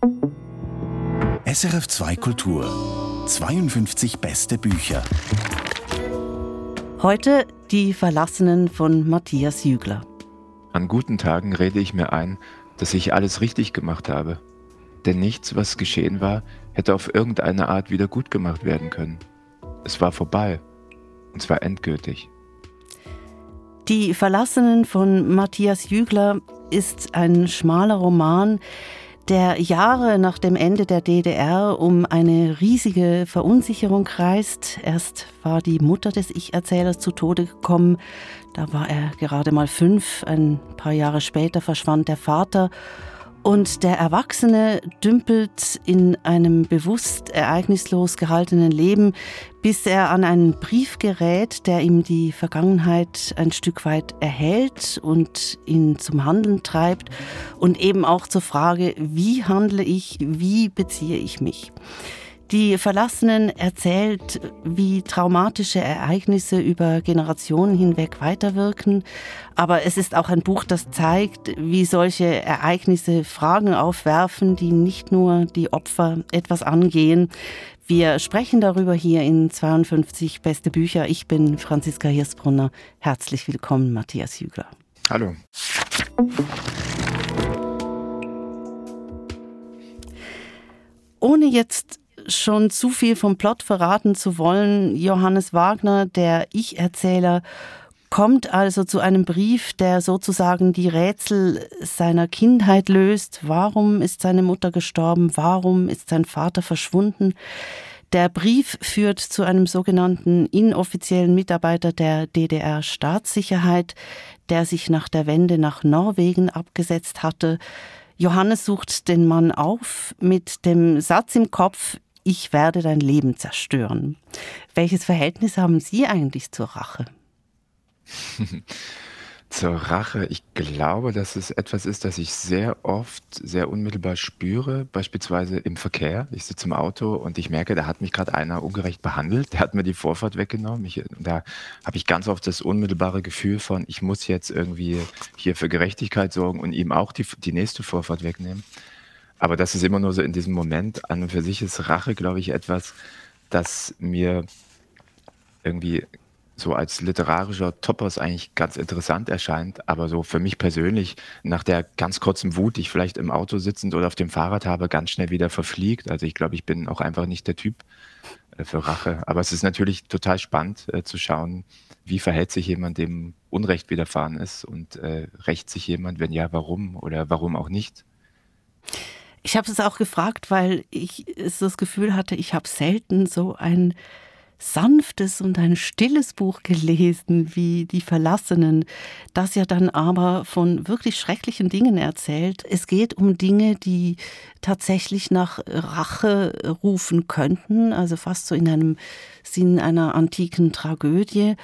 SRF 2 Kultur 52 beste Bücher. Heute die Verlassenen von Matthias Jügler. An guten Tagen rede ich mir ein, dass ich alles richtig gemacht habe. Denn nichts, was geschehen war, hätte auf irgendeine Art wieder gut gemacht werden können. Es war vorbei. Und zwar endgültig. Die Verlassenen von Matthias Jügler ist ein schmaler Roman, der Jahre nach dem Ende der DDR um eine riesige Verunsicherung kreist. Erst war die Mutter des Ich-Erzählers zu Tode gekommen, da war er gerade mal fünf, ein paar Jahre später verschwand der Vater und der Erwachsene dümpelt in einem bewusst ereignislos gehaltenen Leben, bis er an einen Brief gerät, der ihm die Vergangenheit ein Stück weit erhält und ihn zum Handeln treibt und eben auch zur Frage, wie handle ich, wie beziehe ich mich. Die Verlassenen erzählt, wie traumatische Ereignisse über Generationen hinweg weiterwirken. Aber es ist auch ein Buch, das zeigt, wie solche Ereignisse Fragen aufwerfen, die nicht nur die Opfer etwas angehen. Wir sprechen darüber hier in 52 Beste Bücher. Ich bin Franziska Hirsbrunner. Herzlich willkommen, Matthias Jügler. Hallo. Ohne jetzt schon zu viel vom Plot verraten zu wollen. Johannes Wagner, der Ich-Erzähler, kommt also zu einem Brief, der sozusagen die Rätsel seiner Kindheit löst. Warum ist seine Mutter gestorben? Warum ist sein Vater verschwunden? Der Brief führt zu einem sogenannten inoffiziellen Mitarbeiter der DDR-Staatssicherheit, der sich nach der Wende nach Norwegen abgesetzt hatte. Johannes sucht den Mann auf mit dem Satz im Kopf, ich werde dein Leben zerstören. Welches Verhältnis haben Sie eigentlich zur Rache? zur Rache, ich glaube, dass es etwas ist, das ich sehr oft, sehr unmittelbar spüre, beispielsweise im Verkehr. Ich sitze im Auto und ich merke, da hat mich gerade einer ungerecht behandelt, der hat mir die Vorfahrt weggenommen. Ich, da habe ich ganz oft das unmittelbare Gefühl von, ich muss jetzt irgendwie hier für Gerechtigkeit sorgen und ihm auch die, die nächste Vorfahrt wegnehmen. Aber das ist immer nur so in diesem Moment. An und für sich ist Rache, glaube ich, etwas, das mir irgendwie so als literarischer Topos eigentlich ganz interessant erscheint, aber so für mich persönlich nach der ganz kurzen Wut, die ich vielleicht im Auto sitzend oder auf dem Fahrrad habe, ganz schnell wieder verfliegt. Also ich glaube, ich bin auch einfach nicht der Typ äh, für Rache. Aber es ist natürlich total spannend äh, zu schauen, wie verhält sich jemand, dem Unrecht widerfahren ist und äh, rächt sich jemand, wenn ja, warum oder warum auch nicht. Ich habe es auch gefragt, weil ich das Gefühl hatte, ich habe selten so ein sanftes und ein stilles Buch gelesen wie Die Verlassenen, das ja dann aber von wirklich schrecklichen Dingen erzählt. Es geht um Dinge, die tatsächlich nach Rache rufen könnten, also fast so in einem Sinn einer antiken Tragödie.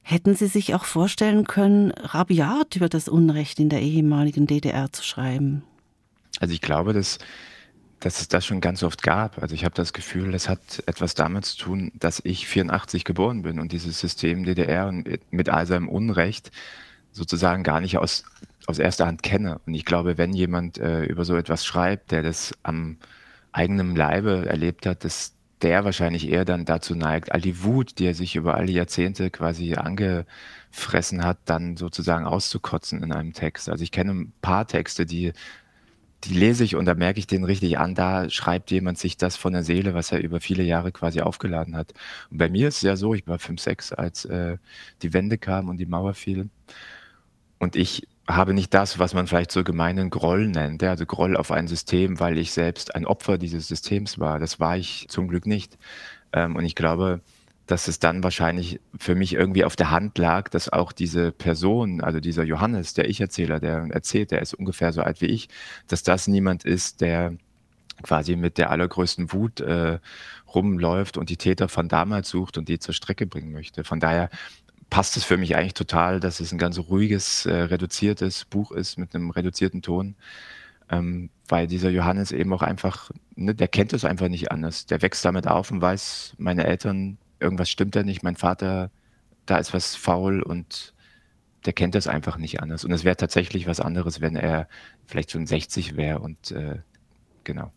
Hätten Sie sich auch vorstellen können, rabiat über das Unrecht in der ehemaligen DDR zu schreiben? Also ich glaube, dass, dass es das schon ganz oft gab. Also ich habe das Gefühl, das hat etwas damit zu tun, dass ich 84 geboren bin und dieses System DDR mit all seinem Unrecht sozusagen gar nicht aus, aus erster Hand kenne. Und ich glaube, wenn jemand äh, über so etwas schreibt, der das am eigenen Leibe erlebt hat, dass der wahrscheinlich eher dann dazu neigt, all die Wut, die er sich über alle Jahrzehnte quasi angefressen hat, dann sozusagen auszukotzen in einem Text. Also ich kenne ein paar Texte, die die lese ich und da merke ich den richtig an, da schreibt jemand sich das von der Seele, was er über viele Jahre quasi aufgeladen hat. Und bei mir ist es ja so, ich war 5, 6, als äh, die Wende kam und die Mauer fiel. Und ich habe nicht das, was man vielleicht so gemeinen Groll nennt, ja, also Groll auf ein System, weil ich selbst ein Opfer dieses Systems war. Das war ich zum Glück nicht. Ähm, und ich glaube, dass es dann wahrscheinlich für mich irgendwie auf der Hand lag, dass auch diese Person, also dieser Johannes, der Ich-Erzähler, der erzählt, der ist ungefähr so alt wie ich, dass das niemand ist, der quasi mit der allergrößten Wut äh, rumläuft und die Täter von damals sucht und die zur Strecke bringen möchte. Von daher passt es für mich eigentlich total, dass es ein ganz ruhiges, äh, reduziertes Buch ist mit einem reduzierten Ton. Ähm, weil dieser Johannes eben auch einfach, ne, der kennt es einfach nicht anders. Der wächst damit auf und weiß, meine Eltern irgendwas stimmt da nicht, mein Vater, da ist was faul und der kennt das einfach nicht anders. Und es wäre tatsächlich was anderes, wenn er vielleicht schon 60 wäre und äh, genau.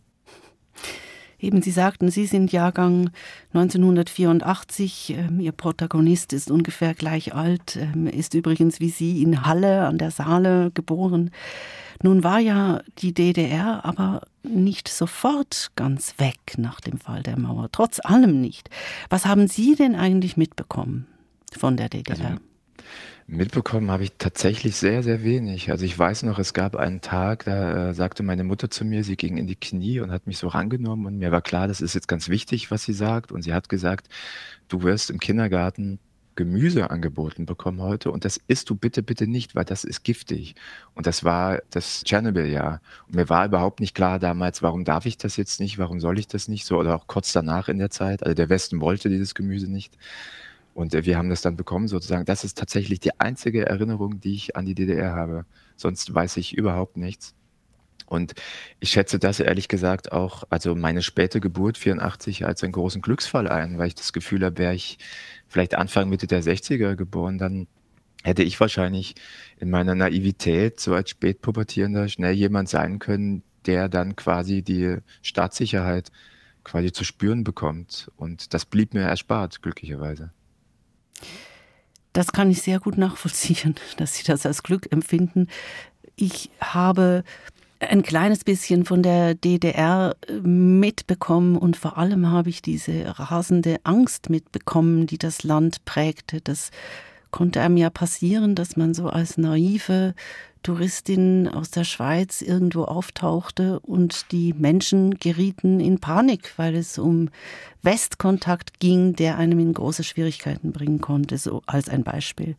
Eben, Sie sagten, Sie sind Jahrgang 1984. Ähm, Ihr Protagonist ist ungefähr gleich alt, ähm, ist übrigens wie Sie in Halle an der Saale geboren. Nun war ja die DDR aber nicht sofort ganz weg nach dem Fall der Mauer, trotz allem nicht. Was haben Sie denn eigentlich mitbekommen von der DDR? Also, Mitbekommen habe ich tatsächlich sehr, sehr wenig. Also ich weiß noch, es gab einen Tag, da äh, sagte meine Mutter zu mir, sie ging in die Knie und hat mich so rangenommen und mir war klar, das ist jetzt ganz wichtig, was sie sagt. Und sie hat gesagt, du wirst im Kindergarten Gemüse angeboten bekommen heute und das isst du bitte, bitte nicht, weil das ist giftig. Und das war das Tschernobyl-Jahr. Und mir war überhaupt nicht klar damals, warum darf ich das jetzt nicht, warum soll ich das nicht so oder auch kurz danach in der Zeit. Also der Westen wollte dieses Gemüse nicht. Und äh, wir haben das dann bekommen sozusagen. Das ist tatsächlich die einzige Erinnerung, die ich an die DDR habe. Sonst weiß ich überhaupt nichts. Und ich schätze das ehrlich gesagt auch, also meine späte Geburt 84 als einen großen Glücksfall ein, weil ich das Gefühl habe, wäre ich vielleicht Anfang, Mitte der 60er geboren, dann hätte ich wahrscheinlich in meiner Naivität so als Spätpubertierender schnell jemand sein können, der dann quasi die Staatssicherheit quasi zu spüren bekommt. Und das blieb mir erspart, glücklicherweise. Das kann ich sehr gut nachvollziehen, dass Sie das als Glück empfinden. Ich habe ein kleines bisschen von der DDR mitbekommen und vor allem habe ich diese rasende Angst mitbekommen, die das Land prägte. Das konnte einem ja passieren, dass man so als naive Touristin aus der Schweiz irgendwo auftauchte und die Menschen gerieten in Panik, weil es um Westkontakt ging, der einem in große Schwierigkeiten bringen konnte, so als ein Beispiel.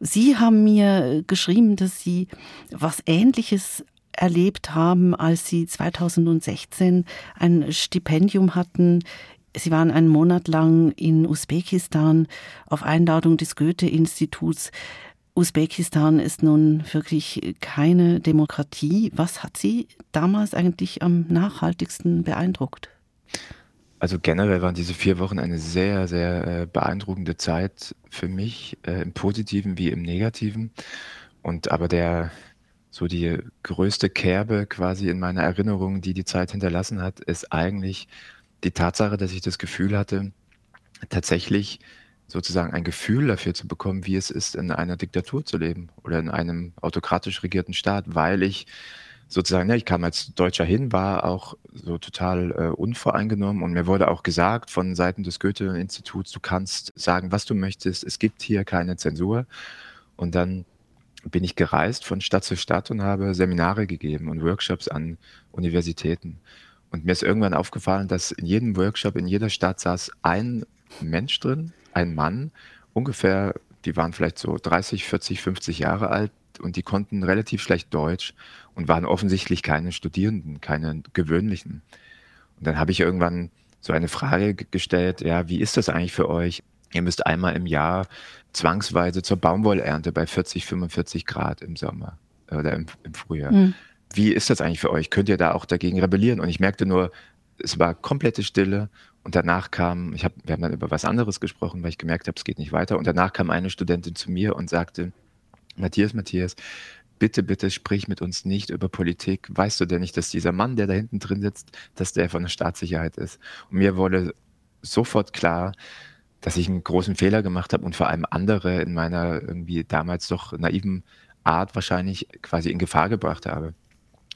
Sie haben mir geschrieben, dass Sie was Ähnliches erlebt haben, als Sie 2016 ein Stipendium hatten Sie waren einen Monat lang in Usbekistan auf Einladung des Goethe-Instituts. Usbekistan ist nun wirklich keine Demokratie. Was hat Sie damals eigentlich am nachhaltigsten beeindruckt? Also generell waren diese vier Wochen eine sehr, sehr äh, beeindruckende Zeit für mich, äh, im Positiven wie im Negativen. Und aber der, so die größte Kerbe quasi in meiner Erinnerung, die die Zeit hinterlassen hat, ist eigentlich die Tatsache, dass ich das Gefühl hatte, tatsächlich sozusagen ein Gefühl dafür zu bekommen, wie es ist, in einer Diktatur zu leben oder in einem autokratisch regierten Staat, weil ich sozusagen, ja, ich kam als Deutscher hin, war auch so total äh, unvoreingenommen und mir wurde auch gesagt von Seiten des Goethe-Instituts, du kannst sagen, was du möchtest, es gibt hier keine Zensur. Und dann bin ich gereist von Stadt zu Stadt und habe Seminare gegeben und Workshops an Universitäten. Und mir ist irgendwann aufgefallen, dass in jedem Workshop, in jeder Stadt saß ein Mensch drin, ein Mann, ungefähr, die waren vielleicht so 30, 40, 50 Jahre alt und die konnten relativ schlecht Deutsch und waren offensichtlich keine Studierenden, keine gewöhnlichen. Und dann habe ich irgendwann so eine Frage gestellt, ja, wie ist das eigentlich für euch? Ihr müsst einmal im Jahr zwangsweise zur Baumwollernte bei 40, 45 Grad im Sommer oder im, im Frühjahr. Mhm. Wie ist das eigentlich für euch? Könnt ihr da auch dagegen rebellieren? Und ich merkte nur, es war komplette Stille und danach kam, ich hab, wir haben dann über was anderes gesprochen, weil ich gemerkt habe, es geht nicht weiter. Und danach kam eine Studentin zu mir und sagte, Matthias, Matthias, bitte, bitte sprich mit uns nicht über Politik. Weißt du denn nicht, dass dieser Mann, der da hinten drin sitzt, dass der von der Staatssicherheit ist? Und mir wurde sofort klar, dass ich einen großen Fehler gemacht habe und vor allem andere in meiner irgendwie damals doch naiven Art wahrscheinlich quasi in Gefahr gebracht habe.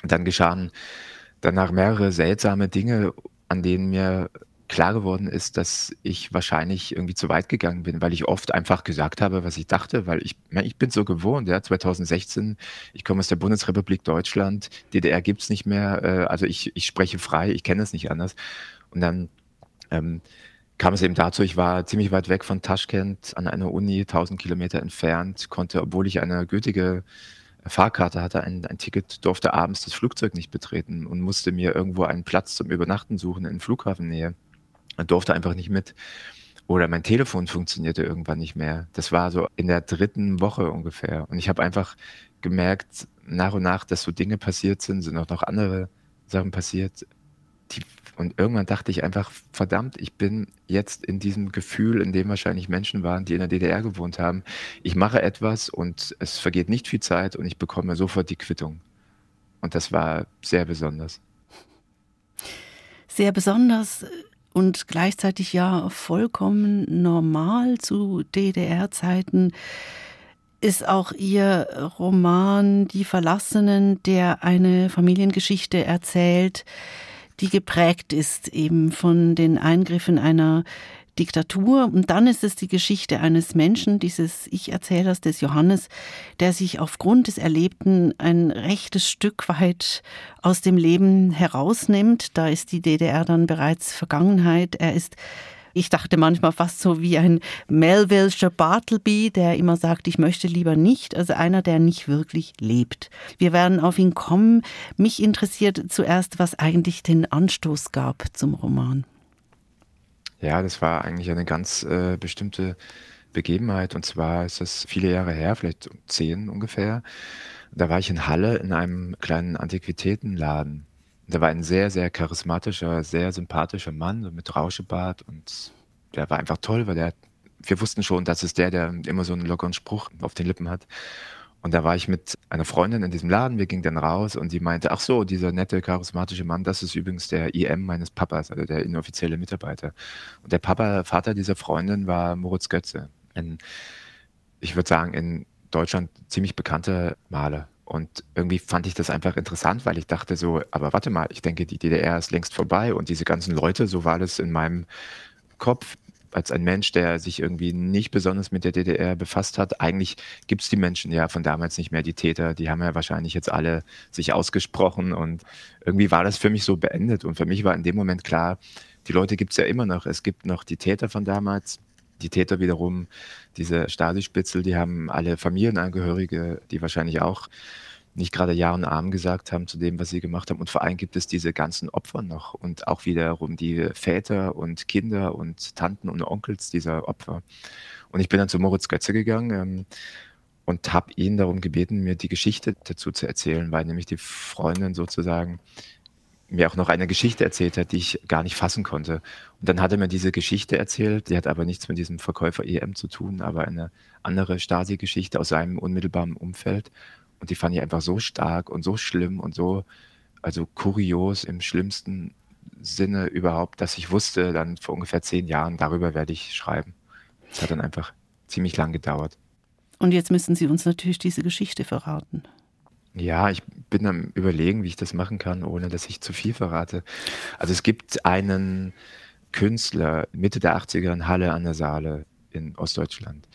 Dann geschahen danach mehrere seltsame Dinge, an denen mir klar geworden ist, dass ich wahrscheinlich irgendwie zu weit gegangen bin, weil ich oft einfach gesagt habe, was ich dachte, weil ich, ich bin so gewohnt, ja, 2016, ich komme aus der Bundesrepublik Deutschland, DDR gibt's nicht mehr, äh, also ich, ich spreche frei, ich kenne es nicht anders. Und dann ähm, kam es eben dazu, ich war ziemlich weit weg von Taschkent an einer Uni, 1000 Kilometer entfernt, konnte, obwohl ich eine gültige Fahrkarte hatte, ein, ein Ticket, durfte abends das Flugzeug nicht betreten und musste mir irgendwo einen Platz zum Übernachten suchen in Flughafennähe durfte einfach nicht mit. Oder mein Telefon funktionierte irgendwann nicht mehr. Das war so in der dritten Woche ungefähr. Und ich habe einfach gemerkt, nach und nach, dass so Dinge passiert sind, sind auch noch andere Sachen passiert. Die, und irgendwann dachte ich einfach, verdammt, ich bin jetzt in diesem Gefühl, in dem wahrscheinlich Menschen waren, die in der DDR gewohnt haben. Ich mache etwas und es vergeht nicht viel Zeit und ich bekomme sofort die Quittung. Und das war sehr besonders. Sehr besonders und gleichzeitig ja vollkommen normal zu DDR-Zeiten ist auch Ihr Roman Die Verlassenen, der eine Familiengeschichte erzählt, die geprägt ist eben von den Eingriffen einer Diktatur. Und dann ist es die Geschichte eines Menschen, dieses Ich-Erzählers des Johannes, der sich aufgrund des Erlebten ein rechtes Stück weit aus dem Leben herausnimmt. Da ist die DDR dann bereits Vergangenheit. Er ist ich dachte manchmal fast so wie ein Melville'scher Bartleby, der immer sagt, ich möchte lieber nicht, also einer, der nicht wirklich lebt. Wir werden auf ihn kommen. Mich interessiert zuerst, was eigentlich den Anstoß gab zum Roman. Ja, das war eigentlich eine ganz äh, bestimmte Begebenheit. Und zwar ist das viele Jahre her, vielleicht zehn ungefähr. Da war ich in Halle in einem kleinen Antiquitätenladen. Da war ein sehr, sehr charismatischer, sehr sympathischer Mann mit Rauschebart und der war einfach toll, weil der, wir wussten schon, das ist der, der immer so einen lockeren Spruch auf den Lippen hat. Und da war ich mit einer Freundin in diesem Laden, wir gingen dann raus und die meinte, ach so, dieser nette, charismatische Mann, das ist übrigens der IM meines Papas, also der inoffizielle Mitarbeiter. Und der Papa, Vater dieser Freundin war Moritz Götze. Ein, ich würde sagen, in Deutschland ziemlich bekannter Maler. Und irgendwie fand ich das einfach interessant, weil ich dachte so, aber warte mal, ich denke, die DDR ist längst vorbei und diese ganzen Leute, so war das in meinem Kopf, als ein Mensch, der sich irgendwie nicht besonders mit der DDR befasst hat. Eigentlich gibt es die Menschen ja von damals nicht mehr, die Täter, die haben ja wahrscheinlich jetzt alle sich ausgesprochen und irgendwie war das für mich so beendet. Und für mich war in dem Moment klar, die Leute gibt es ja immer noch. Es gibt noch die Täter von damals. Die Täter wiederum, diese Stasi-Spitzel, die haben alle Familienangehörige, die wahrscheinlich auch nicht gerade Ja und Arm gesagt haben zu dem, was sie gemacht haben. Und vor allem gibt es diese ganzen Opfer noch und auch wiederum die Väter und Kinder und Tanten und Onkels dieser Opfer. Und ich bin dann zu Moritz Götze gegangen ähm, und habe ihn darum gebeten, mir die Geschichte dazu zu erzählen, weil nämlich die Freundin sozusagen mir auch noch eine Geschichte erzählt hat, die ich gar nicht fassen konnte. Und dann hat er mir diese Geschichte erzählt, die hat aber nichts mit diesem Verkäufer EM zu tun, aber eine andere Stasi-Geschichte aus seinem unmittelbaren Umfeld. Und die fand ich einfach so stark und so schlimm und so, also kurios im schlimmsten Sinne überhaupt, dass ich wusste, dann vor ungefähr zehn Jahren, darüber werde ich schreiben. Das hat dann einfach ziemlich lang gedauert. Und jetzt müssen Sie uns natürlich diese Geschichte verraten. Ja, ich bin am Überlegen, wie ich das machen kann, ohne dass ich zu viel verrate. Also es gibt einen Künstler Mitte der 80er in Halle an der Saale in Ostdeutschland.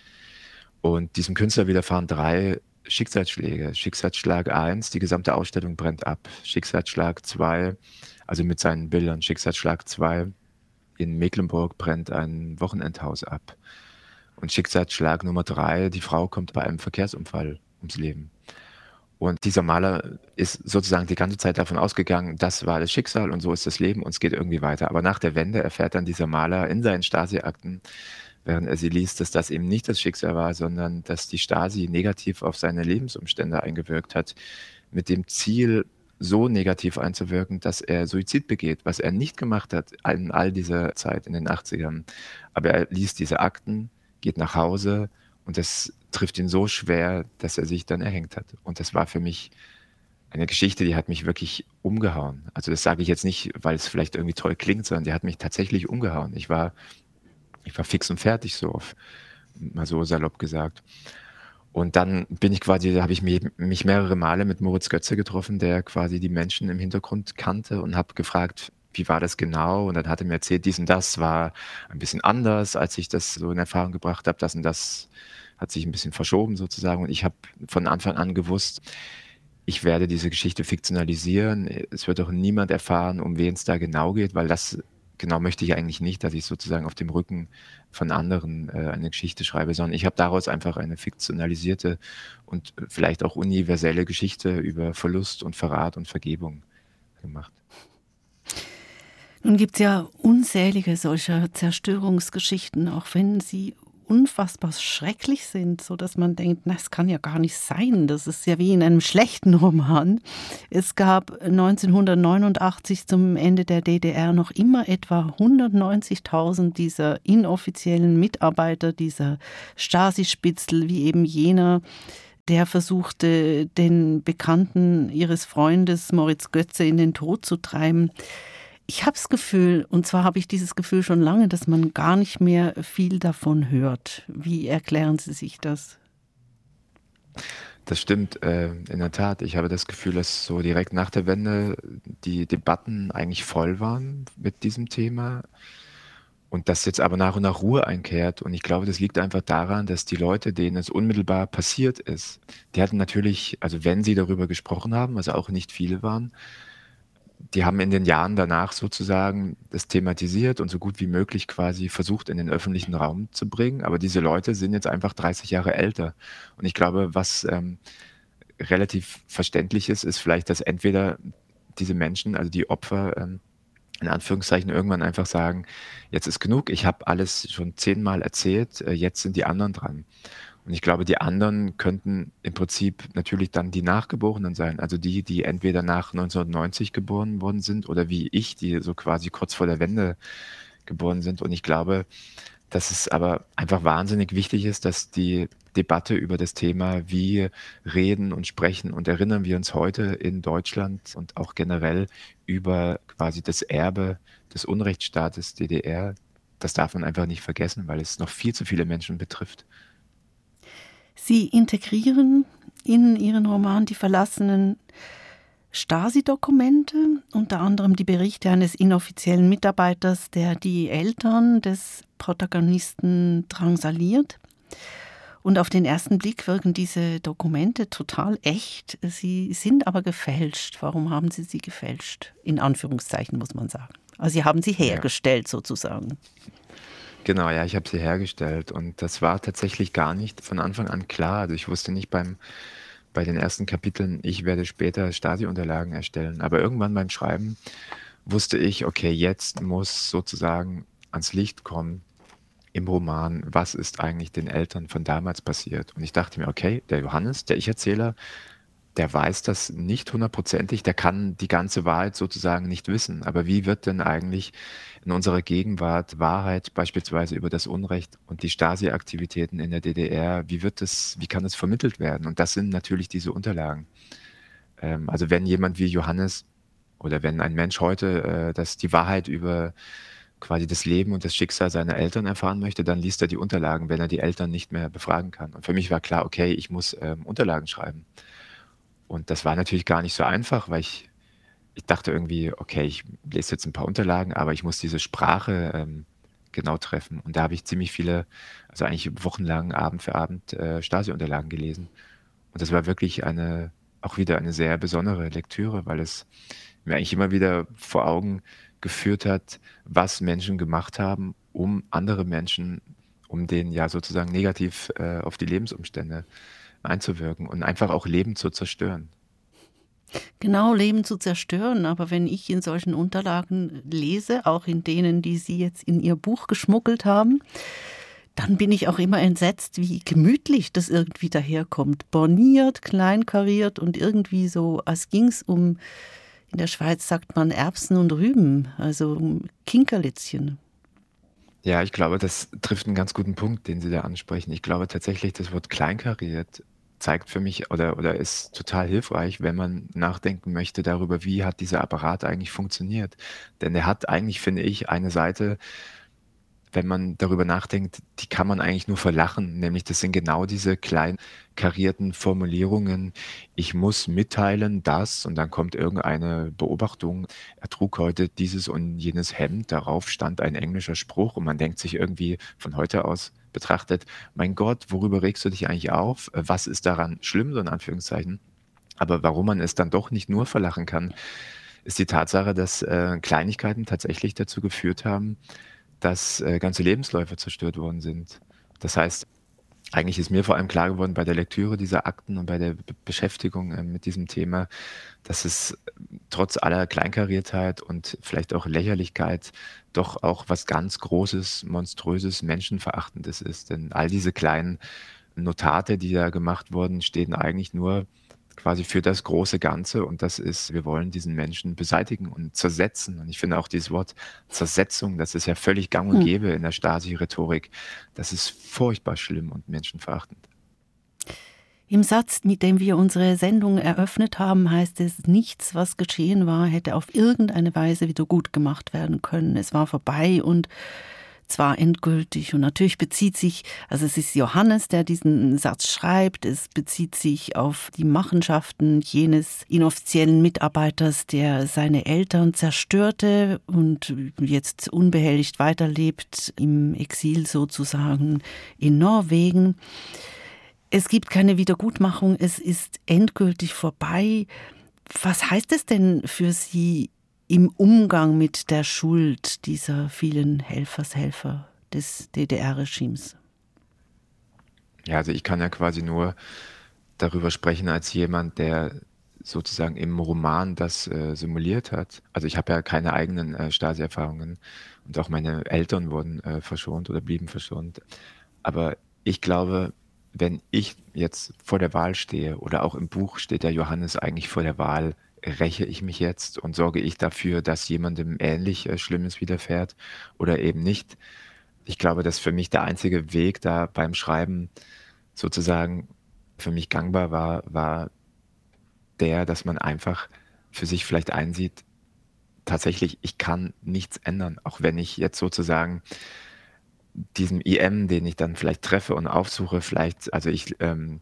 Und diesem Künstler widerfahren drei Schicksalsschläge. Schicksalsschlag 1, die gesamte Ausstellung brennt ab. Schicksalsschlag 2, also mit seinen Bildern. Schicksalsschlag 2, in Mecklenburg brennt ein Wochenendhaus ab. Und Schicksalsschlag Nummer 3, die Frau kommt bei einem Verkehrsunfall ums Leben. Und dieser Maler ist sozusagen die ganze Zeit davon ausgegangen, das war das Schicksal und so ist das Leben und es geht irgendwie weiter. Aber nach der Wende erfährt dann dieser Maler in seinen Stasi-Akten, während er sie liest, dass das eben nicht das Schicksal war, sondern dass die Stasi negativ auf seine Lebensumstände eingewirkt hat, mit dem Ziel, so negativ einzuwirken, dass er Suizid begeht, was er nicht gemacht hat in all dieser Zeit in den 80ern. Aber er liest diese Akten, geht nach Hause und das trifft ihn so schwer, dass er sich dann erhängt hat. Und das war für mich eine Geschichte, die hat mich wirklich umgehauen. Also das sage ich jetzt nicht, weil es vielleicht irgendwie toll klingt, sondern die hat mich tatsächlich umgehauen. Ich war ich war fix und fertig, so auf, mal so salopp gesagt. Und dann bin ich quasi, da habe ich mich, mich mehrere Male mit Moritz Götze getroffen, der quasi die Menschen im Hintergrund kannte und habe gefragt, wie war das genau? Und dann hat er mir erzählt, dies und das war ein bisschen anders, als ich das so in Erfahrung gebracht habe. Das und das hat sich ein bisschen verschoben sozusagen. Und ich habe von Anfang an gewusst, ich werde diese Geschichte fiktionalisieren. Es wird auch niemand erfahren, um wen es da genau geht, weil das genau möchte ich eigentlich nicht, dass ich sozusagen auf dem Rücken von anderen äh, eine Geschichte schreibe, sondern ich habe daraus einfach eine fiktionalisierte und vielleicht auch universelle Geschichte über Verlust und Verrat und Vergebung gemacht. Nun gibt es ja unzählige solcher Zerstörungsgeschichten, auch wenn sie unfassbar schrecklich sind, so dass man denkt, na, es kann ja gar nicht sein. Das ist ja wie in einem schlechten Roman. Es gab 1989 zum Ende der DDR noch immer etwa 190.000 dieser inoffiziellen Mitarbeiter, dieser Stasi-Spitzel, wie eben jener, der versuchte, den Bekannten ihres Freundes Moritz Götze in den Tod zu treiben. Ich habe das Gefühl, und zwar habe ich dieses Gefühl schon lange, dass man gar nicht mehr viel davon hört. Wie erklären Sie sich das? Das stimmt, äh, in der Tat. Ich habe das Gefühl, dass so direkt nach der Wende die Debatten eigentlich voll waren mit diesem Thema und dass jetzt aber nach und nach Ruhe einkehrt. Und ich glaube, das liegt einfach daran, dass die Leute, denen es unmittelbar passiert ist, die hatten natürlich, also wenn sie darüber gesprochen haben, was auch nicht viele waren, die haben in den Jahren danach sozusagen das thematisiert und so gut wie möglich quasi versucht, in den öffentlichen Raum zu bringen. Aber diese Leute sind jetzt einfach 30 Jahre älter. Und ich glaube, was ähm, relativ verständlich ist, ist vielleicht, dass entweder diese Menschen, also die Opfer, ähm, in Anführungszeichen irgendwann einfach sagen, jetzt ist genug, ich habe alles schon zehnmal erzählt, äh, jetzt sind die anderen dran. Und ich glaube, die anderen könnten im Prinzip natürlich dann die Nachgeborenen sein, also die, die entweder nach 1990 geboren worden sind oder wie ich, die so quasi kurz vor der Wende geboren sind. Und ich glaube, dass es aber einfach wahnsinnig wichtig ist, dass die Debatte über das Thema, wie reden und sprechen und erinnern wir uns heute in Deutschland und auch generell über quasi das Erbe des Unrechtsstaates DDR, das darf man einfach nicht vergessen, weil es noch viel zu viele Menschen betrifft. Sie integrieren in Ihren Roman die verlassenen Stasi-Dokumente, unter anderem die Berichte eines inoffiziellen Mitarbeiters, der die Eltern des Protagonisten drangsaliert. Und auf den ersten Blick wirken diese Dokumente total echt. Sie sind aber gefälscht. Warum haben Sie sie gefälscht? In Anführungszeichen muss man sagen. Also Sie haben sie hergestellt ja. sozusagen. Genau, ja, ich habe sie hergestellt und das war tatsächlich gar nicht von Anfang an klar. Also ich wusste nicht beim bei den ersten Kapiteln, ich werde später Stasi-Unterlagen erstellen. Aber irgendwann beim Schreiben wusste ich, okay, jetzt muss sozusagen ans Licht kommen im Roman, was ist eigentlich den Eltern von damals passiert. Und ich dachte mir, okay, der Johannes, der Ich-Erzähler, der weiß das nicht hundertprozentig, der kann die ganze Wahrheit sozusagen nicht wissen. Aber wie wird denn eigentlich in unserer Gegenwart Wahrheit beispielsweise über das Unrecht und die Stasi-Aktivitäten in der DDR, wie wird das, wie kann das vermittelt werden? Und das sind natürlich diese Unterlagen. Ähm, also wenn jemand wie Johannes oder wenn ein Mensch heute äh, das die Wahrheit über quasi das Leben und das Schicksal seiner Eltern erfahren möchte, dann liest er die Unterlagen, wenn er die Eltern nicht mehr befragen kann. Und für mich war klar, okay, ich muss ähm, Unterlagen schreiben. Und das war natürlich gar nicht so einfach, weil ich, ich dachte irgendwie, okay, ich lese jetzt ein paar Unterlagen, aber ich muss diese Sprache ähm, genau treffen. Und da habe ich ziemlich viele, also eigentlich wochenlang Abend für Abend äh, Stasi-Unterlagen gelesen. Und das war wirklich eine, auch wieder eine sehr besondere Lektüre, weil es mir eigentlich immer wieder vor Augen geführt hat, was Menschen gemacht haben, um andere Menschen, um denen ja sozusagen negativ äh, auf die Lebensumstände einzuwirken und einfach auch Leben zu zerstören. Genau, Leben zu zerstören. Aber wenn ich in solchen Unterlagen lese, auch in denen, die Sie jetzt in Ihr Buch geschmuggelt haben, dann bin ich auch immer entsetzt, wie gemütlich das irgendwie daherkommt. Borniert, kleinkariert und irgendwie so, als ging es um, in der Schweiz sagt man Erbsen und Rüben, also um Kinkerlitzchen. Ja, ich glaube, das trifft einen ganz guten Punkt, den Sie da ansprechen. Ich glaube tatsächlich, das Wort kleinkariert zeigt für mich oder, oder ist total hilfreich, wenn man nachdenken möchte darüber, wie hat dieser Apparat eigentlich funktioniert. Denn er hat eigentlich, finde ich, eine Seite, wenn man darüber nachdenkt, die kann man eigentlich nur verlachen. Nämlich das sind genau diese kleinen karierten Formulierungen. Ich muss mitteilen das und dann kommt irgendeine Beobachtung. Er trug heute dieses und jenes Hemd. Darauf stand ein englischer Spruch und man denkt sich irgendwie von heute aus betrachtet, mein Gott, worüber regst du dich eigentlich auf? Was ist daran schlimm, so in Anführungszeichen? Aber warum man es dann doch nicht nur verlachen kann, ist die Tatsache, dass äh, Kleinigkeiten tatsächlich dazu geführt haben, dass äh, ganze Lebensläufe zerstört worden sind. Das heißt, eigentlich ist mir vor allem klar geworden bei der Lektüre dieser Akten und bei der Be Beschäftigung äh, mit diesem Thema, dass es äh, trotz aller Kleinkariertheit und vielleicht auch Lächerlichkeit doch auch was ganz Großes, Monströses, Menschenverachtendes ist. Denn all diese kleinen Notate, die da gemacht wurden, stehen eigentlich nur quasi für das große Ganze und das ist, wir wollen diesen Menschen beseitigen und zersetzen. Und ich finde auch dieses Wort Zersetzung, das ist ja völlig gang und hm. gäbe in der Stasi-Rhetorik. Das ist furchtbar schlimm und menschenverachtend. Im Satz, mit dem wir unsere Sendung eröffnet haben, heißt es, nichts, was geschehen war, hätte auf irgendeine Weise wieder gut gemacht werden können. Es war vorbei und zwar endgültig. Und natürlich bezieht sich, also es ist Johannes, der diesen Satz schreibt, es bezieht sich auf die Machenschaften jenes inoffiziellen Mitarbeiters, der seine Eltern zerstörte und jetzt unbehelligt weiterlebt, im Exil sozusagen in Norwegen. Es gibt keine Wiedergutmachung, es ist endgültig vorbei. Was heißt es denn für Sie im Umgang mit der Schuld dieser vielen Helfershelfer des DDR-Regimes? Ja, also ich kann ja quasi nur darüber sprechen als jemand, der sozusagen im Roman das äh, simuliert hat. Also ich habe ja keine eigenen äh, Stasi-Erfahrungen und auch meine Eltern wurden äh, verschont oder blieben verschont. Aber ich glaube, wenn ich jetzt vor der Wahl stehe oder auch im Buch steht der Johannes eigentlich vor der Wahl, räche ich mich jetzt und sorge ich dafür, dass jemandem ähnlich äh, Schlimmes widerfährt oder eben nicht. Ich glaube, dass für mich der einzige Weg da beim Schreiben sozusagen für mich gangbar war, war der, dass man einfach für sich vielleicht einsieht, tatsächlich, ich kann nichts ändern, auch wenn ich jetzt sozusagen diesem IM, den ich dann vielleicht treffe und aufsuche, vielleicht, also ich, ähm,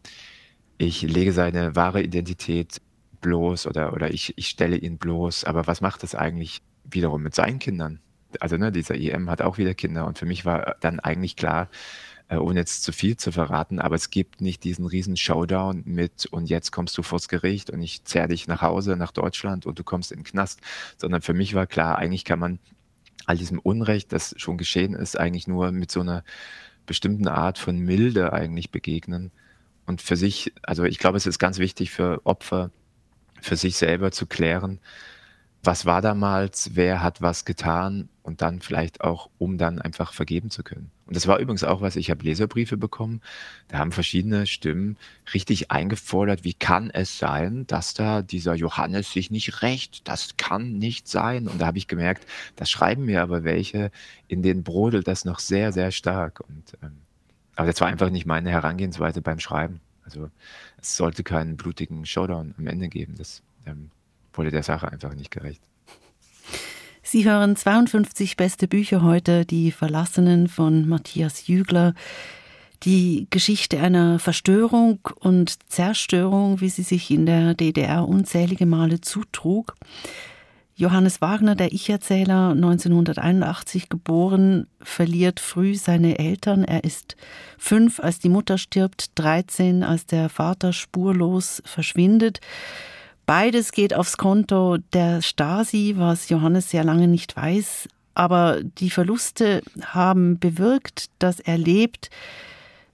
ich lege seine wahre Identität bloß oder, oder ich, ich stelle ihn bloß. Aber was macht das eigentlich wiederum mit seinen Kindern? Also ne, dieser EM hat auch wieder Kinder und für mich war dann eigentlich klar, äh, ohne jetzt zu viel zu verraten, aber es gibt nicht diesen riesen Showdown mit und jetzt kommst du vors Gericht und ich zerre dich nach Hause, nach Deutschland und du kommst in den Knast, sondern für mich war klar, eigentlich kann man all diesem Unrecht, das schon geschehen ist, eigentlich nur mit so einer bestimmten Art von Milde eigentlich begegnen. Und für sich, also ich glaube, es ist ganz wichtig für Opfer, für sich selber zu klären, was war damals, wer hat was getan und dann vielleicht auch, um dann einfach vergeben zu können. Und das war übrigens auch was, ich habe Leserbriefe bekommen, da haben verschiedene Stimmen richtig eingefordert, wie kann es sein, dass da dieser Johannes sich nicht rächt, das kann nicht sein. Und da habe ich gemerkt, das schreiben mir aber welche, in denen brodelt das noch sehr, sehr stark. Und, ähm, aber das war einfach nicht meine Herangehensweise beim Schreiben. Also es sollte keinen blutigen Showdown am Ende geben. Das ähm, wurde der Sache einfach nicht gerecht. Sie hören 52 beste Bücher heute, die Verlassenen von Matthias Jügler. Die Geschichte einer Verstörung und Zerstörung, wie sie sich in der DDR unzählige Male zutrug. Johannes Wagner, der Ich-Erzähler, 1981 geboren, verliert früh seine Eltern. Er ist fünf, als die Mutter stirbt, 13, als der Vater spurlos verschwindet. Beides geht aufs Konto der Stasi, was Johannes sehr lange nicht weiß. Aber die Verluste haben bewirkt, dass er lebt.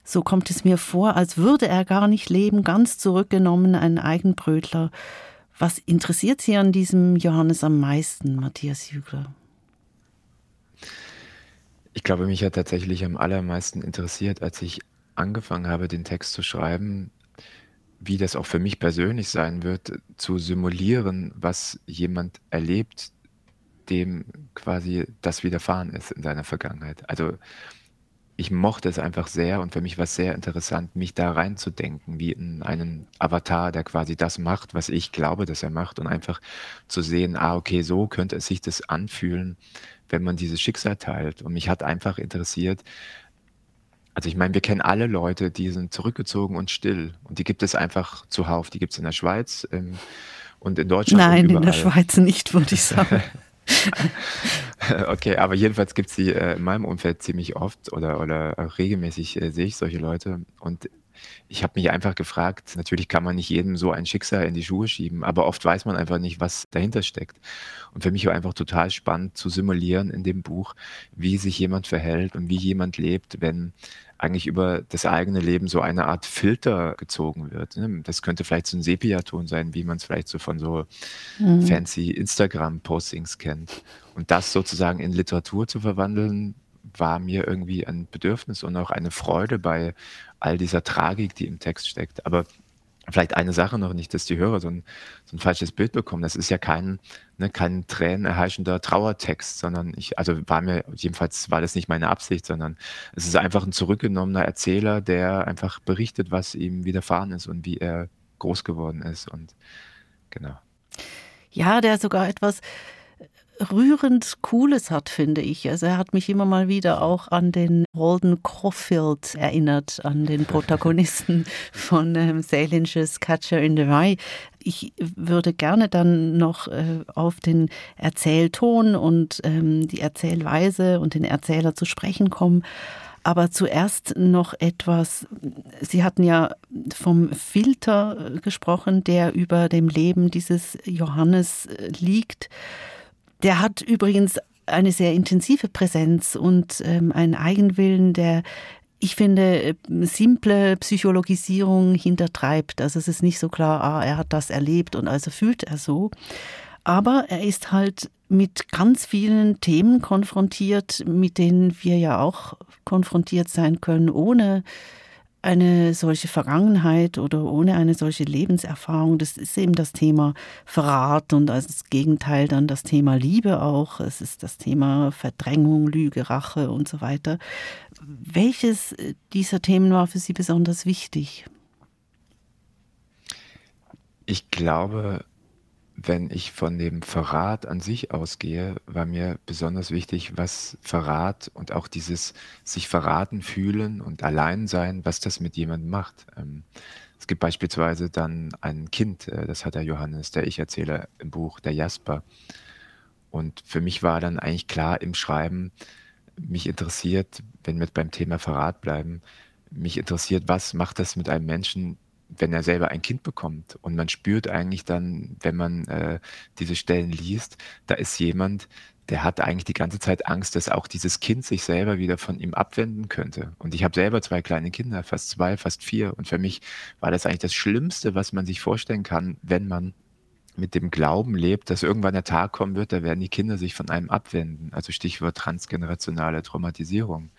So kommt es mir vor, als würde er gar nicht leben, ganz zurückgenommen, ein Eigenbrötler. Was interessiert Sie an diesem Johannes am meisten, Matthias Jügler? Ich glaube, mich hat tatsächlich am allermeisten interessiert, als ich angefangen habe, den Text zu schreiben, wie das auch für mich persönlich sein wird, zu simulieren, was jemand erlebt, dem quasi das widerfahren ist in seiner Vergangenheit. Also ich mochte es einfach sehr und für mich war es sehr interessant, mich da reinzudenken, wie in einen Avatar, der quasi das macht, was ich glaube, dass er macht und einfach zu sehen, ah, okay, so könnte es sich das anfühlen, wenn man dieses Schicksal teilt. Und mich hat einfach interessiert, also ich meine, wir kennen alle Leute, die sind zurückgezogen und still und die gibt es einfach zuhauf. Die gibt es in der Schweiz ähm, und in Deutschland. Nein, in der Schweiz nicht, würde ich sagen. okay, aber jedenfalls gibt es sie äh, in meinem Umfeld ziemlich oft oder, oder regelmäßig äh, sehe ich solche Leute. Und ich habe mich einfach gefragt, natürlich kann man nicht jedem so ein Schicksal in die Schuhe schieben, aber oft weiß man einfach nicht, was dahinter steckt. Und für mich war einfach total spannend zu simulieren in dem Buch, wie sich jemand verhält und wie jemand lebt, wenn eigentlich über das eigene Leben so eine Art Filter gezogen wird. Ne? Das könnte vielleicht so ein Sepiaton sein, wie man es vielleicht so von so mhm. fancy Instagram-Postings kennt. Und das sozusagen in Literatur zu verwandeln, war mir irgendwie ein Bedürfnis und auch eine Freude bei all dieser Tragik, die im Text steckt. Aber vielleicht eine Sache noch nicht, dass die Hörer so ein, so ein falsches Bild bekommen. Das ist ja kein, ne, kein tränenerheischender Trauertext, sondern ich, also war mir, jedenfalls war das nicht meine Absicht, sondern es ist einfach ein zurückgenommener Erzähler, der einfach berichtet, was ihm widerfahren ist und wie er groß geworden ist und genau. Ja, der sogar etwas rührend Cooles hat, finde ich. Also er hat mich immer mal wieder auch an den Walden Caulfield erinnert, an den Protagonisten von ähm, Salinger's Catcher in the Rye. Ich würde gerne dann noch äh, auf den Erzählton und ähm, die Erzählweise und den Erzähler zu sprechen kommen. Aber zuerst noch etwas. Sie hatten ja vom Filter gesprochen, der über dem Leben dieses Johannes äh, liegt. Der hat übrigens eine sehr intensive Präsenz und ähm, einen Eigenwillen, der ich finde, simple Psychologisierung hintertreibt. Also es ist nicht so klar, ah, er hat das erlebt und also fühlt er so. Aber er ist halt mit ganz vielen Themen konfrontiert, mit denen wir ja auch konfrontiert sein können, ohne eine solche Vergangenheit oder ohne eine solche Lebenserfahrung, das ist eben das Thema Verrat und als Gegenteil dann das Thema Liebe auch. Es ist das Thema Verdrängung, Lüge, Rache und so weiter. Welches dieser Themen war für Sie besonders wichtig? Ich glaube, wenn ich von dem Verrat an sich ausgehe, war mir besonders wichtig, was Verrat und auch dieses sich verraten fühlen und allein sein, was das mit jemandem macht. Ähm, es gibt beispielsweise dann ein Kind, äh, das hat der Johannes, der ich erzähle im Buch, der Jasper. Und für mich war dann eigentlich klar im Schreiben, mich interessiert, wenn wir beim Thema Verrat bleiben, mich interessiert, was macht das mit einem Menschen, wenn er selber ein Kind bekommt und man spürt eigentlich dann, wenn man äh, diese Stellen liest, da ist jemand, der hat eigentlich die ganze Zeit Angst, dass auch dieses Kind sich selber wieder von ihm abwenden könnte. Und ich habe selber zwei kleine Kinder, fast zwei, fast vier. Und für mich war das eigentlich das Schlimmste, was man sich vorstellen kann, wenn man mit dem Glauben lebt, dass irgendwann der Tag kommen wird, da werden die Kinder sich von einem abwenden. Also Stichwort transgenerationale Traumatisierung.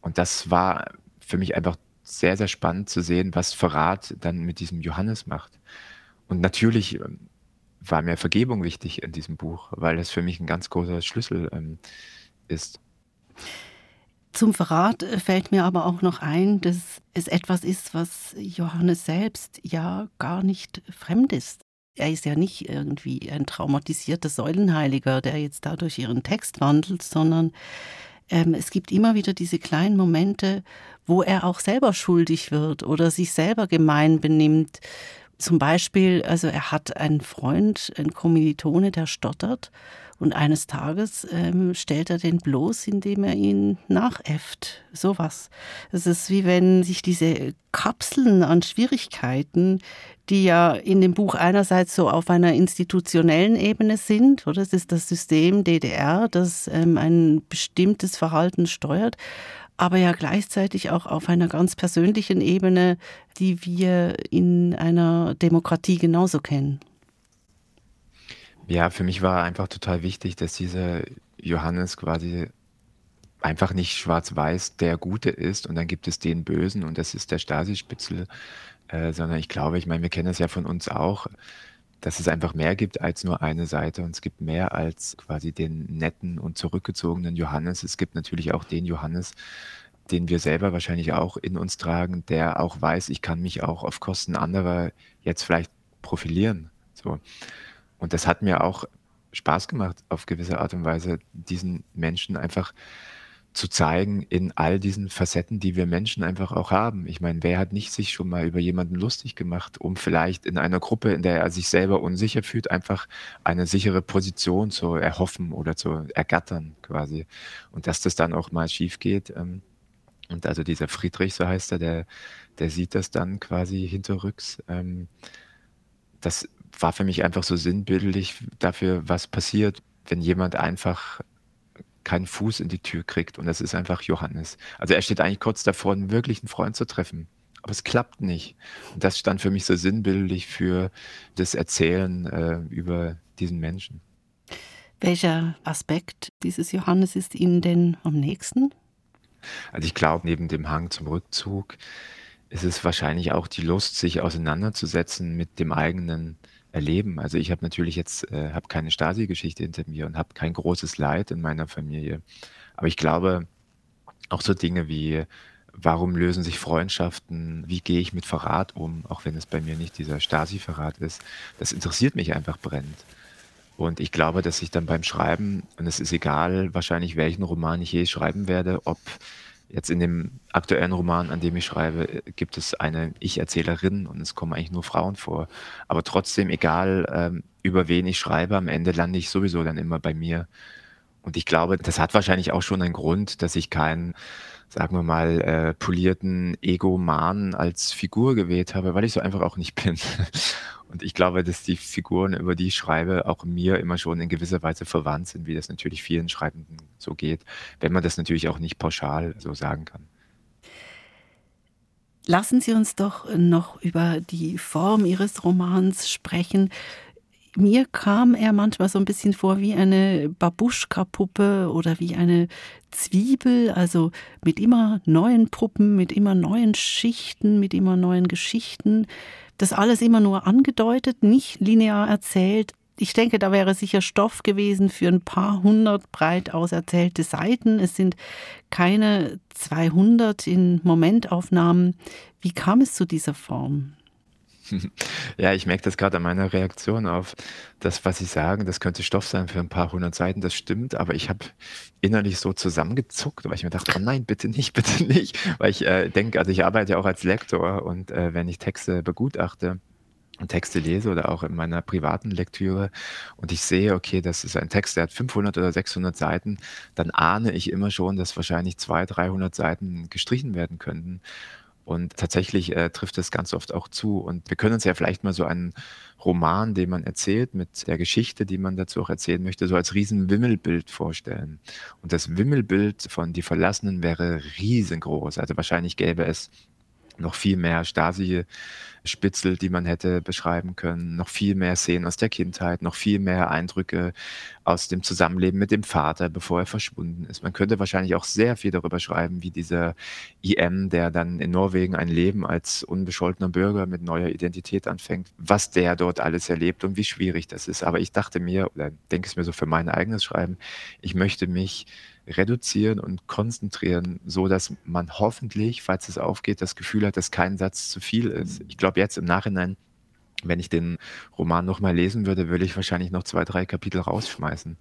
Und das war für mich einfach sehr, sehr spannend zu sehen, was Verrat dann mit diesem Johannes macht. Und natürlich ähm, war mir Vergebung wichtig in diesem Buch, weil das für mich ein ganz großer Schlüssel ähm, ist. Zum Verrat äh, fällt mir aber auch noch ein, dass es etwas ist, was Johannes selbst ja gar nicht fremd ist. Er ist ja nicht irgendwie ein traumatisierter Säulenheiliger, der jetzt dadurch ihren Text wandelt, sondern ähm, es gibt immer wieder diese kleinen Momente, wo er auch selber schuldig wird oder sich selber gemein benimmt. Zum Beispiel, also er hat einen Freund, einen Kommilitone, der stottert und eines Tages ähm, stellt er den bloß, indem er ihn nachäfft. Sowas. Es ist wie wenn sich diese Kapseln an Schwierigkeiten, die ja in dem Buch einerseits so auf einer institutionellen Ebene sind, oder es ist das System DDR, das ähm, ein bestimmtes Verhalten steuert, aber ja gleichzeitig auch auf einer ganz persönlichen Ebene, die wir in einer Demokratie genauso kennen. Ja, für mich war einfach total wichtig, dass dieser Johannes quasi einfach nicht schwarz-weiß der Gute ist und dann gibt es den Bösen und das ist der Stasi-Spitzel, äh, sondern ich glaube, ich meine, wir kennen das ja von uns auch, dass es einfach mehr gibt als nur eine Seite und es gibt mehr als quasi den netten und zurückgezogenen Johannes. Es gibt natürlich auch den Johannes, den wir selber wahrscheinlich auch in uns tragen, der auch weiß, ich kann mich auch auf Kosten anderer jetzt vielleicht profilieren. So. Und das hat mir auch Spaß gemacht, auf gewisse Art und Weise, diesen Menschen einfach zu zeigen in all diesen Facetten, die wir Menschen einfach auch haben. Ich meine, wer hat nicht sich schon mal über jemanden lustig gemacht, um vielleicht in einer Gruppe, in der er sich selber unsicher fühlt, einfach eine sichere Position zu erhoffen oder zu ergattern quasi. Und dass das dann auch mal schief geht. Ähm, und also dieser Friedrich, so heißt er, der, der sieht das dann quasi hinterrücks. Ähm, das war für mich einfach so sinnbildlich dafür, was passiert, wenn jemand einfach keinen Fuß in die Tür kriegt. Und das ist einfach Johannes. Also er steht eigentlich kurz davor, einen wirklichen Freund zu treffen. Aber es klappt nicht. Und das stand für mich so sinnbildlich für das Erzählen äh, über diesen Menschen. Welcher Aspekt dieses Johannes ist Ihnen denn am nächsten? Also ich glaube, neben dem Hang zum Rückzug ist es wahrscheinlich auch die Lust, sich auseinanderzusetzen mit dem eigenen Erleben. Also ich habe natürlich jetzt äh, habe keine Stasi-Geschichte hinter mir und habe kein großes Leid in meiner Familie. Aber ich glaube, auch so Dinge wie warum lösen sich Freundschaften, wie gehe ich mit Verrat um, auch wenn es bei mir nicht dieser Stasi-Verrat ist, das interessiert mich einfach brennend. Und ich glaube, dass ich dann beim Schreiben, und es ist egal wahrscheinlich, welchen Roman ich je schreiben werde, ob Jetzt in dem aktuellen Roman, an dem ich schreibe, gibt es eine Ich-Erzählerin und es kommen eigentlich nur Frauen vor. Aber trotzdem, egal ähm, über wen ich schreibe, am Ende lande ich sowieso dann immer bei mir. Und ich glaube, das hat wahrscheinlich auch schon einen Grund, dass ich keinen, sagen wir mal, äh, polierten Ego-Man als Figur gewählt habe, weil ich so einfach auch nicht bin. Und ich glaube, dass die Figuren, über die ich schreibe, auch mir immer schon in gewisser Weise verwandt sind, wie das natürlich vielen Schreibenden so geht, wenn man das natürlich auch nicht pauschal so sagen kann. Lassen Sie uns doch noch über die Form Ihres Romans sprechen. Mir kam er manchmal so ein bisschen vor wie eine Babuschka-Puppe oder wie eine Zwiebel, also mit immer neuen Puppen, mit immer neuen Schichten, mit immer neuen Geschichten das alles immer nur angedeutet, nicht linear erzählt. Ich denke, da wäre sicher Stoff gewesen für ein paar hundert breit auserzählte Seiten. Es sind keine 200 in Momentaufnahmen. Wie kam es zu dieser Form? Ja, ich merke das gerade an meiner Reaktion auf das, was Sie sagen. Das könnte Stoff sein für ein paar hundert Seiten, das stimmt, aber ich habe innerlich so zusammengezuckt, weil ich mir dachte, oh nein, bitte nicht, bitte nicht. Weil ich äh, denke, also ich arbeite ja auch als Lektor und äh, wenn ich Texte begutachte, und Texte lese oder auch in meiner privaten Lektüre und ich sehe, okay, das ist ein Text, der hat 500 oder 600 Seiten, dann ahne ich immer schon, dass wahrscheinlich 200, 300 Seiten gestrichen werden könnten. Und tatsächlich äh, trifft es ganz oft auch zu. Und wir können uns ja vielleicht mal so einen Roman, den man erzählt, mit der Geschichte, die man dazu auch erzählen möchte, so als riesen Wimmelbild vorstellen. Und das Wimmelbild von Die Verlassenen wäre riesengroß. Also wahrscheinlich gäbe es noch viel mehr Stasi-Spitzel, die man hätte beschreiben können, noch viel mehr Szenen aus der Kindheit, noch viel mehr Eindrücke aus dem Zusammenleben mit dem Vater, bevor er verschwunden ist. Man könnte wahrscheinlich auch sehr viel darüber schreiben, wie dieser IM, der dann in Norwegen ein Leben als unbescholtener Bürger mit neuer Identität anfängt, was der dort alles erlebt und wie schwierig das ist. Aber ich dachte mir, oder denke es mir so für mein eigenes Schreiben, ich möchte mich reduzieren und konzentrieren, so dass man hoffentlich, falls es aufgeht, das Gefühl hat, dass kein Satz zu viel ist. Ich glaube jetzt im Nachhinein, wenn ich den Roman nochmal lesen würde, würde ich wahrscheinlich noch zwei, drei Kapitel rausschmeißen.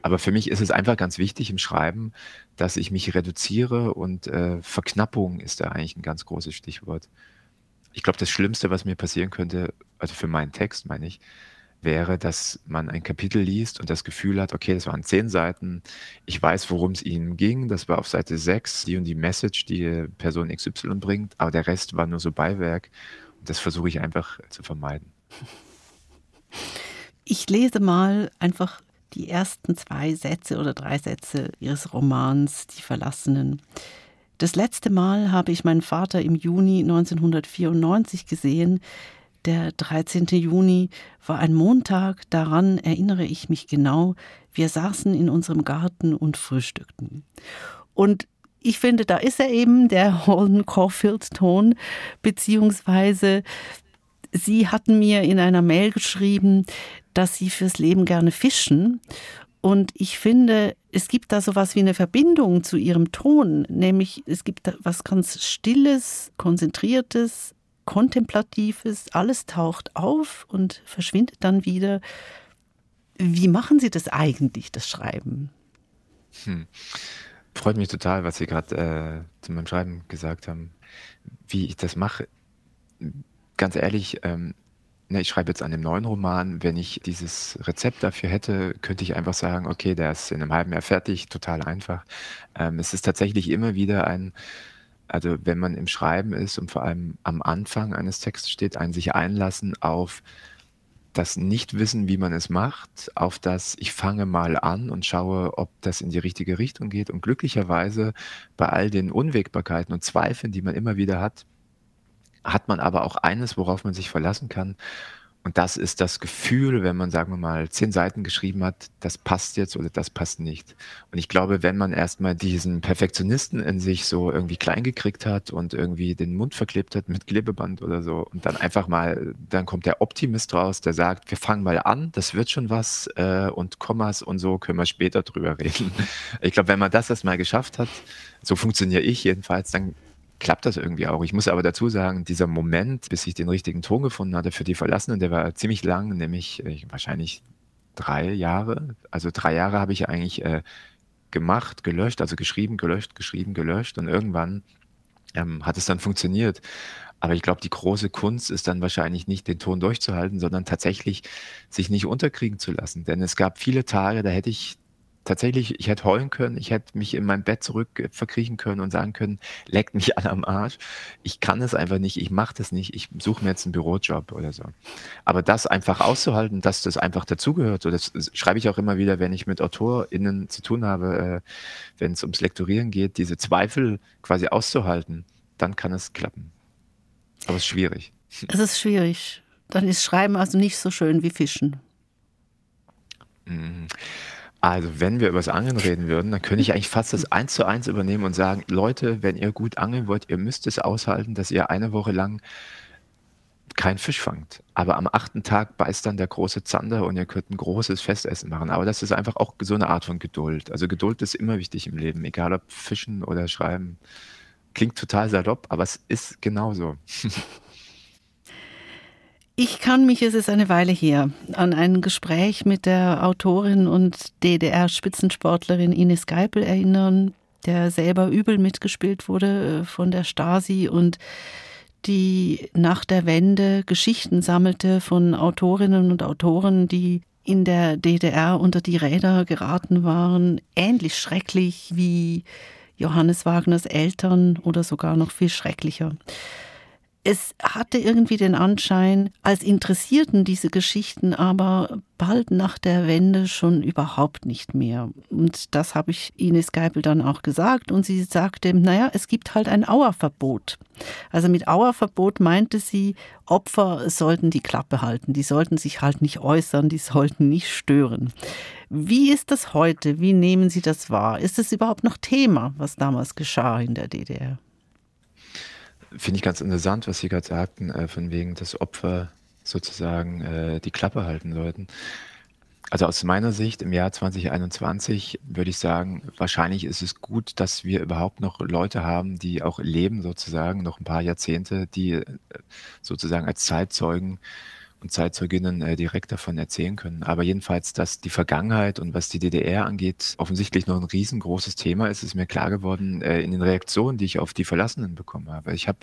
Aber für mich ist es einfach ganz wichtig im Schreiben, dass ich mich reduziere und äh, Verknappung ist da eigentlich ein ganz großes Stichwort. Ich glaube, das Schlimmste, was mir passieren könnte, also für meinen Text meine ich, wäre, dass man ein Kapitel liest und das Gefühl hat, okay, das waren zehn Seiten, ich weiß, worum es ihnen ging, das war auf Seite 6, die und die Message, die Person XY bringt, aber der Rest war nur so Beiwerk und das versuche ich einfach zu vermeiden. Ich lese mal einfach die ersten zwei Sätze oder drei Sätze Ihres Romans Die Verlassenen. Das letzte Mal habe ich meinen Vater im Juni 1994 gesehen. Der 13. Juni war ein Montag, daran erinnere ich mich genau. Wir saßen in unserem Garten und frühstückten. Und ich finde, da ist er eben, der Holden Caulfield-Ton, beziehungsweise Sie hatten mir in einer Mail geschrieben, dass Sie fürs Leben gerne fischen. Und ich finde, es gibt da so was wie eine Verbindung zu Ihrem Ton, nämlich es gibt da was ganz Stilles, Konzentriertes, Kontemplatives, alles taucht auf und verschwindet dann wieder. Wie machen Sie das eigentlich, das Schreiben? Hm. Freut mich total, was Sie gerade äh, zu meinem Schreiben gesagt haben. Wie ich das mache, ganz ehrlich, ähm, ne, ich schreibe jetzt an dem neuen Roman. Wenn ich dieses Rezept dafür hätte, könnte ich einfach sagen, okay, der ist in einem halben Jahr fertig, total einfach. Ähm, es ist tatsächlich immer wieder ein also wenn man im Schreiben ist und vor allem am Anfang eines Textes steht, ein sich einlassen auf das Nichtwissen, wie man es macht, auf das ich fange mal an und schaue, ob das in die richtige Richtung geht. Und glücklicherweise bei all den Unwägbarkeiten und Zweifeln, die man immer wieder hat, hat man aber auch eines, worauf man sich verlassen kann. Und das ist das Gefühl, wenn man, sagen wir mal, zehn Seiten geschrieben hat, das passt jetzt oder das passt nicht. Und ich glaube, wenn man erstmal diesen Perfektionisten in sich so irgendwie klein gekriegt hat und irgendwie den Mund verklebt hat mit Klebeband oder so und dann einfach mal, dann kommt der Optimist raus, der sagt, wir fangen mal an, das wird schon was äh, und Kommas und so können wir später drüber reden. Ich glaube, wenn man das erstmal geschafft hat, so funktioniere ich jedenfalls, dann klappt das irgendwie auch. Ich muss aber dazu sagen, dieser Moment, bis ich den richtigen Ton gefunden hatte für die Verlassenen, der war ziemlich lang, nämlich äh, wahrscheinlich drei Jahre. Also drei Jahre habe ich eigentlich äh, gemacht, gelöscht, also geschrieben, gelöscht, geschrieben, gelöscht und irgendwann ähm, hat es dann funktioniert. Aber ich glaube, die große Kunst ist dann wahrscheinlich nicht, den Ton durchzuhalten, sondern tatsächlich sich nicht unterkriegen zu lassen. Denn es gab viele Tage, da hätte ich tatsächlich, ich hätte heulen können, ich hätte mich in mein Bett zurück äh, verkriechen können und sagen können, leckt mich alle am Arsch. Ich kann es einfach nicht, ich mache das nicht, ich suche mir jetzt einen Bürojob oder so. Aber das einfach auszuhalten, dass das einfach dazugehört, so das schreibe ich auch immer wieder, wenn ich mit AutorInnen zu tun habe, äh, wenn es ums Lektorieren geht, diese Zweifel quasi auszuhalten, dann kann es klappen. Aber es ist schwierig. Es ist schwierig. Dann ist Schreiben also nicht so schön wie Fischen. Mhm. Also, wenn wir über das Angeln reden würden, dann könnte ich eigentlich fast das eins zu eins übernehmen und sagen: „Leute, wenn ihr gut angeln wollt, ihr müsst es aushalten, dass ihr eine Woche lang keinen Fisch fangt. Aber am achten Tag beißt dann der große Zander und ihr könnt ein großes Festessen machen.“ Aber das ist einfach auch so eine Art von Geduld. Also, Geduld ist immer wichtig im Leben, egal ob Fischen oder Schreiben. Klingt total salopp, aber es ist genauso. Ich kann mich, es ist eine Weile her, an ein Gespräch mit der Autorin und DDR-Spitzensportlerin Ines Geipel erinnern, der selber übel mitgespielt wurde äh, von der Stasi und die nach der Wende Geschichten sammelte von Autorinnen und Autoren, die in der DDR unter die Räder geraten waren, ähnlich schrecklich wie Johannes Wagners Eltern oder sogar noch viel schrecklicher. Es hatte irgendwie den Anschein, als interessierten diese Geschichten aber bald nach der Wende schon überhaupt nicht mehr. Und das habe ich Ines Geipel dann auch gesagt. Und sie sagte, naja, es gibt halt ein Auerverbot. Also mit Auerverbot meinte sie, Opfer sollten die Klappe halten. Die sollten sich halt nicht äußern, die sollten nicht stören. Wie ist das heute? Wie nehmen Sie das wahr? Ist es überhaupt noch Thema, was damals geschah in der DDR? Finde ich ganz interessant, was Sie gerade sagten, äh, von wegen, dass Opfer sozusagen äh, die Klappe halten sollten. Also aus meiner Sicht im Jahr 2021 würde ich sagen, wahrscheinlich ist es gut, dass wir überhaupt noch Leute haben, die auch leben sozusagen, noch ein paar Jahrzehnte, die äh, sozusagen als Zeitzeugen und Zeitzeuginnen äh, direkt davon erzählen können. Aber jedenfalls, dass die Vergangenheit und was die DDR angeht, offensichtlich noch ein riesengroßes Thema ist, ist mir klar geworden äh, in den Reaktionen, die ich auf die Verlassenen bekommen habe. Ich habe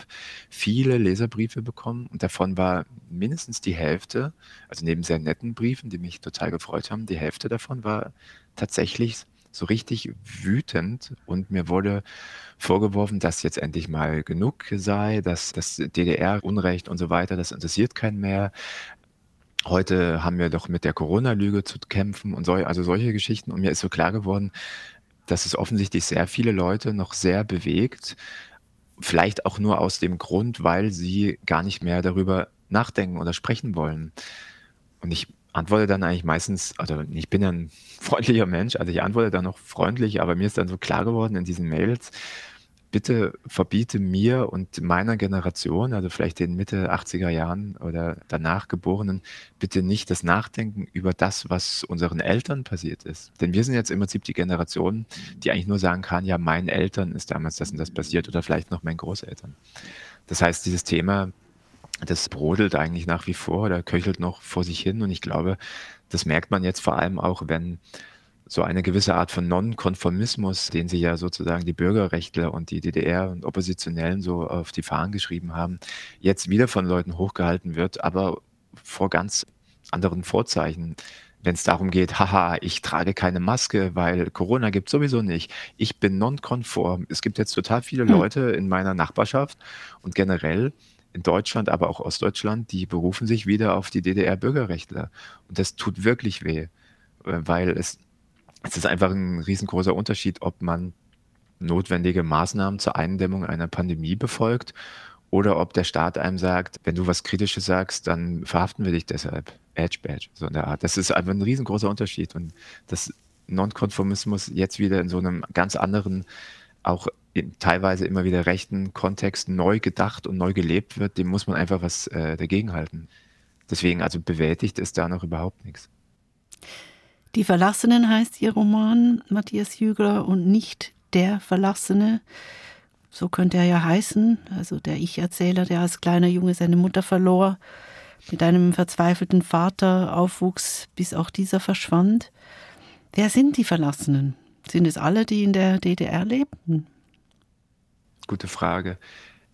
viele Leserbriefe bekommen und davon war mindestens die Hälfte, also neben sehr netten Briefen, die mich total gefreut haben, die Hälfte davon war tatsächlich so richtig wütend und mir wurde vorgeworfen, dass jetzt endlich mal genug sei, dass das DDR-Unrecht und so weiter, das interessiert keinen mehr. Heute haben wir doch mit der Corona-Lüge zu kämpfen und so, also solche Geschichten. Und mir ist so klar geworden, dass es offensichtlich sehr viele Leute noch sehr bewegt. Vielleicht auch nur aus dem Grund, weil sie gar nicht mehr darüber nachdenken oder sprechen wollen. Und ich antworte dann eigentlich meistens, also ich bin ja ein freundlicher Mensch, also ich antworte dann noch freundlich, aber mir ist dann so klar geworden in diesen Mails, bitte verbiete mir und meiner Generation, also vielleicht den Mitte 80er Jahren oder danach Geborenen, bitte nicht das Nachdenken über das, was unseren Eltern passiert ist. Denn wir sind jetzt im Prinzip die Generation, die eigentlich nur sagen kann, ja, meinen Eltern ist damals das und das passiert oder vielleicht noch meinen Großeltern. Das heißt, dieses Thema das brodelt eigentlich nach wie vor oder köchelt noch vor sich hin. Und ich glaube, das merkt man jetzt vor allem auch, wenn so eine gewisse Art von Nonkonformismus, den sie ja sozusagen die Bürgerrechtler und die DDR und Oppositionellen so auf die Fahnen geschrieben haben, jetzt wieder von Leuten hochgehalten wird, aber vor ganz anderen Vorzeichen. Wenn es darum geht, haha, ich trage keine Maske, weil Corona gibt sowieso nicht. Ich bin nonkonform. Es gibt jetzt total viele hm. Leute in meiner Nachbarschaft und generell in Deutschland, aber auch Ostdeutschland, die berufen sich wieder auf die DDR-Bürgerrechtler. Und das tut wirklich weh, äh, weil es, es ist einfach ein riesengroßer Unterschied, ob man notwendige Maßnahmen zur Eindämmung einer Pandemie befolgt oder ob der Staat einem sagt, wenn du was Kritisches sagst, dann verhaften wir dich deshalb. Edge Badge, so in der Art. Das ist einfach ein riesengroßer Unterschied und das Nonkonformismus jetzt wieder in so einem ganz anderen, auch teilweise immer wieder rechten Kontext neu gedacht und neu gelebt wird, dem muss man einfach was äh, dagegenhalten. Deswegen, also bewältigt ist da noch überhaupt nichts. Die Verlassenen heißt ihr Roman, Matthias Jügler, und nicht der Verlassene. So könnte er ja heißen, also der Ich-Erzähler, der als kleiner Junge seine Mutter verlor, mit einem verzweifelten Vater aufwuchs, bis auch dieser verschwand. Wer sind die Verlassenen? Sind es alle, die in der DDR lebten? Gute Frage.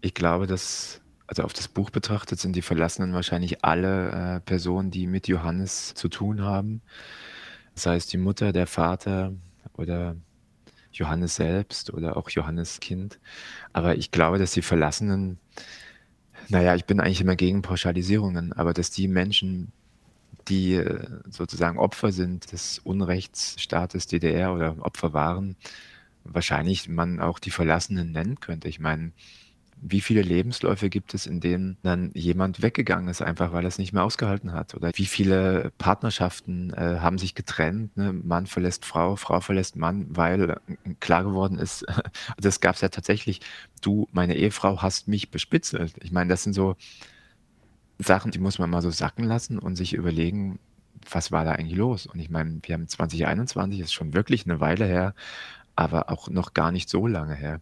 Ich glaube, dass, also auf das Buch betrachtet, sind die Verlassenen wahrscheinlich alle äh, Personen, die mit Johannes zu tun haben. Sei es die Mutter, der Vater oder Johannes selbst oder auch Johannes Kind. Aber ich glaube, dass die Verlassenen, naja, ich bin eigentlich immer gegen Pauschalisierungen, aber dass die Menschen, die äh, sozusagen Opfer sind des Unrechtsstaates DDR oder Opfer waren, wahrscheinlich man auch die Verlassenen nennen könnte. Ich meine, wie viele Lebensläufe gibt es, in denen dann jemand weggegangen ist, einfach weil er es nicht mehr ausgehalten hat? Oder wie viele Partnerschaften äh, haben sich getrennt? Ne? Mann verlässt Frau, Frau verlässt Mann, weil äh, klar geworden ist, das gab es ja tatsächlich, du, meine Ehefrau, hast mich bespitzelt. Ich meine, das sind so Sachen, die muss man mal so sacken lassen und sich überlegen, was war da eigentlich los? Und ich meine, wir haben 2021, ist schon wirklich eine Weile her, aber auch noch gar nicht so lange her.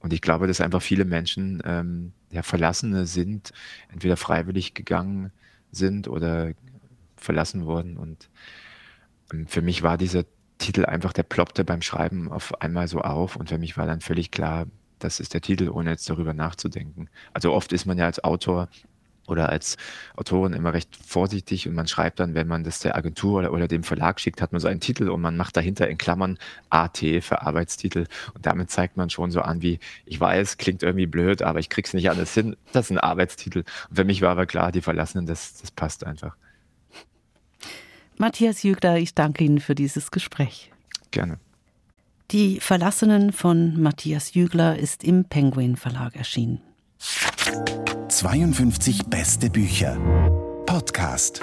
Und ich glaube, dass einfach viele Menschen ähm, ja, Verlassene sind, entweder freiwillig gegangen sind oder verlassen wurden. Und ähm, für mich war dieser Titel einfach, der ploppte beim Schreiben auf einmal so auf und für mich war dann völlig klar, das ist der Titel, ohne jetzt darüber nachzudenken. Also oft ist man ja als Autor oder als Autorin immer recht vorsichtig und man schreibt dann, wenn man das der Agentur oder, oder dem Verlag schickt, hat man so einen Titel und man macht dahinter in Klammern AT für Arbeitstitel und damit zeigt man schon so an, wie ich weiß, klingt irgendwie blöd, aber ich krieg's nicht alles hin. Das ist ein Arbeitstitel. Und für mich war aber klar, die Verlassenen, das, das passt einfach. Matthias Jügler, ich danke Ihnen für dieses Gespräch. Gerne. Die Verlassenen von Matthias Jügler ist im Penguin Verlag erschienen. 52 beste Bücher. Podcast.